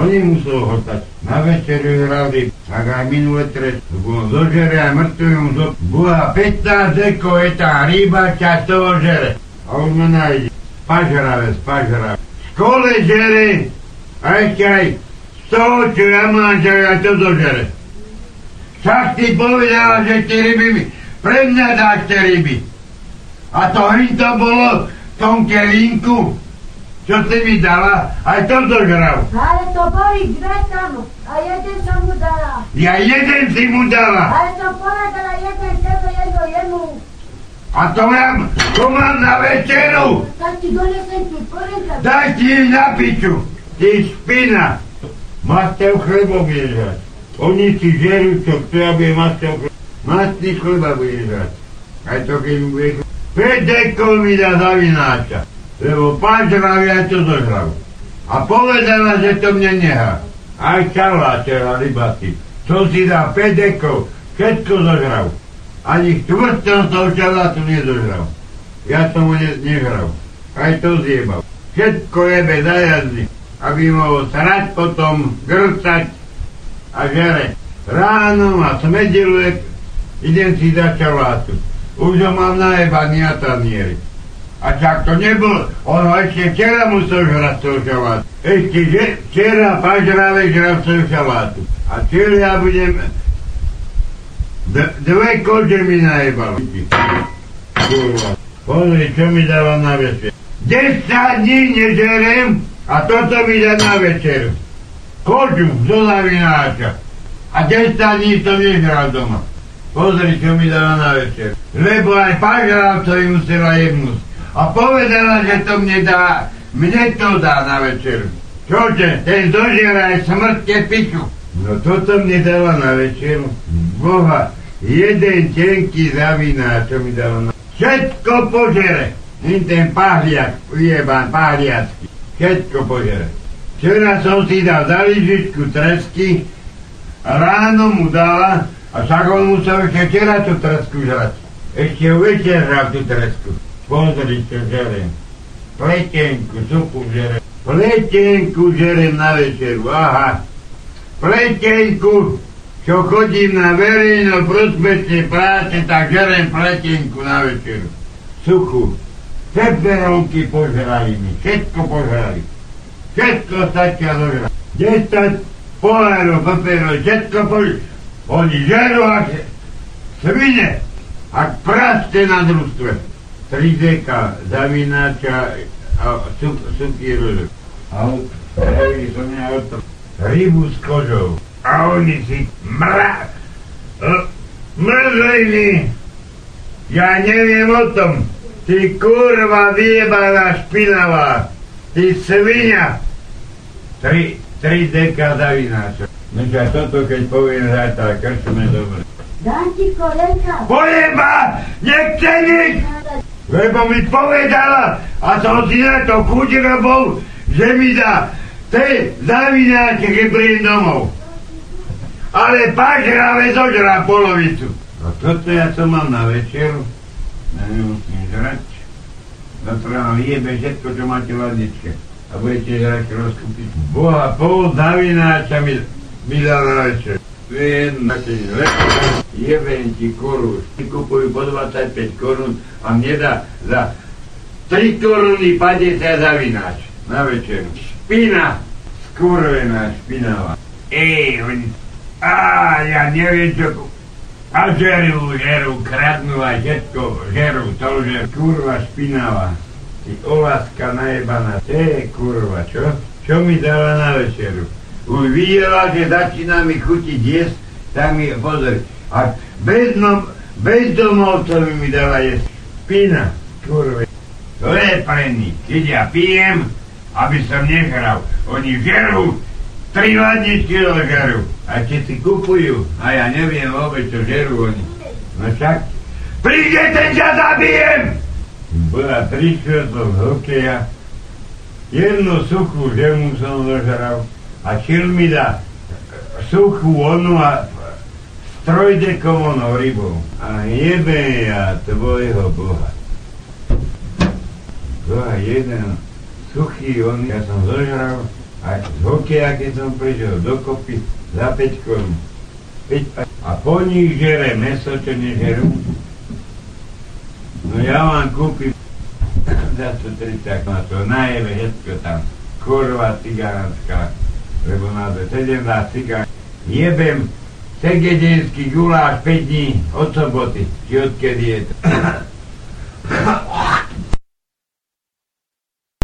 oni musel hotať. Na večeru hrali, tak aj minulé trest. Zožere aj mŕtvým zo... Boha 15 deko je tá ryba, ťa z toho žere. A už ma nájde. Pažravé, pažravé. V škole žere, a ešte aj z toho, čo ja mám, že aj to zožere. Však ty povedala, že tie ryby mi... Pre mňa dáš tie ryby. A to hyn to bolo v tom kelínku, čo si mi dala, aj to zožral. Ale to boli dve tam a jeden som mu dala. Ja jeden si mu dala. Ale som povedala jeden tebe, jedno jemu. A to mám, to mám na večeru. Tak ti donesem tu porenka. Daj ti na piču. Ty špina. Mastev chlebo budeš žrať. Oni si žerú, čo ja budem mastev chleba. Mastný chleba žrať. Aj to keď mu budeš... 5 dekov mi dá za vináča. Lebo pán žravia to zožral. A povedala, že to mne nehá. Aj čala, čela rybaty. Čo si dá 5 dekov, všetko zožral. Ani štvrtom toho čela tu nezožral. Ja som mu ne, nežral. Aj to zjebal. Všetko jebe za jazdy, aby mohol srať potom, grcať a žere. Ráno ma smediluje, idem si za čalátu. Už ho mám najebaný na tanieri. A čak to nebol, on ho ešte včera musel žrať toho šalátu. Ešte že, včera pažravé žral toho šalátu. A včera ja budem... D- dve kože mi najebal. Pozri, čo mi dáva na večer. 10 dní nežerem a toto mi dá na večer. Kožu zo zavináča. A 10 dní to nežral doma. Pozri, čo mi dáva na večer. Lebo aj pažravcovi musela jebnúť. A povedala, že to mne dá, mne to dá na večer. Čože, ten zožiera aj smrťte piču. No toto mne dáva na večeru. Boha, jeden tenký zaviná, čo mi dáva na... Všetko požere. In ten pahliak, ujebán, pahliacký. Všetko požere. Včera som si dal za lyžičku tresky, ráno mu dala, a však on musel ešte včera tú tresku žrať. Ešte večer žral tú tresku. Pozri, čo žerem. Pletenku, supu žerem. Pletenku žerem na večeru, aha. Pletenku, čo chodím na verejno prospečné práce, tak žerem pletenku na večeru. Suchu. Peperonky požrali mi, všetko požrali. Všetko stačia zožrať. 10 pohárov peperov, všetko požrali. Oni žerú ak svine, ak praste na družstve. 3 deka zavináča a sukíru. A spravili som mňa o to rybu s kožou. A oni si mra... mrzliny. Ja neviem o tom. Ty kurva vyjebaná špinavá. Ty svinia. Tri, tri deka zavináča. No čo toto keď poviem zajtra, krčme dobre. Dám ti kolenka. Pojeba! Nechce nič! Lebo mi povedala, a som si na to chuť bol, že mi dá tej zavináče, keď príjem domov. Ale pažravé zožrá polovicu. A toto ja som mám na večeru. Ja nemusím žrať. Zatra vám vyjebe všetko, čo máte v ladničke. A budete žrať rozkúpiť. Boha, pol zavináča mi, mi dal na večer. Jedna si jebem ti korú. Ty kupujú po 25 korún a mne dá za 3 koruny padne sa zavináč na večeru. Špina, skurvená špinavá. Ej, oni, á, ja neviem čo, a žerú, žerú, kradnú a všetko, žerú, to žerú, kurva špinavá. Ty olaska najebaná, to je kurva, čo? Čo mi dala na večeru? Už videla, že začína mi chutiť jesť, tak mi pozri. A beznom, bezdomovcovi mi dala jesť. Špina, kurva. To je pre nich. Keď ja pijem, aby som nehral. Oni žerú, tri ladničky dožerú. A keď si kupujú, a ja neviem vôbec, čo žerú oni. No však, príde ten ťa zabijem! Bola tri štvrtov hokeja, jednu suchú žemu som dožral a mi dá suchú onu a s trojdekovou rybou. A jebe ja tvojho Boha. To a jeden suchý on, ja som zožral A z hokeja, keď som prišiel dokopy za 5 korun. 5 a po nich žere meso, čo nežerú. No ja vám kúpim za 130 na to najebe všetko tam. Korva cigánska, lebo na to 17 cigán. Jebem Segedenský guláš 5 dní od soboty, či odkedy je to.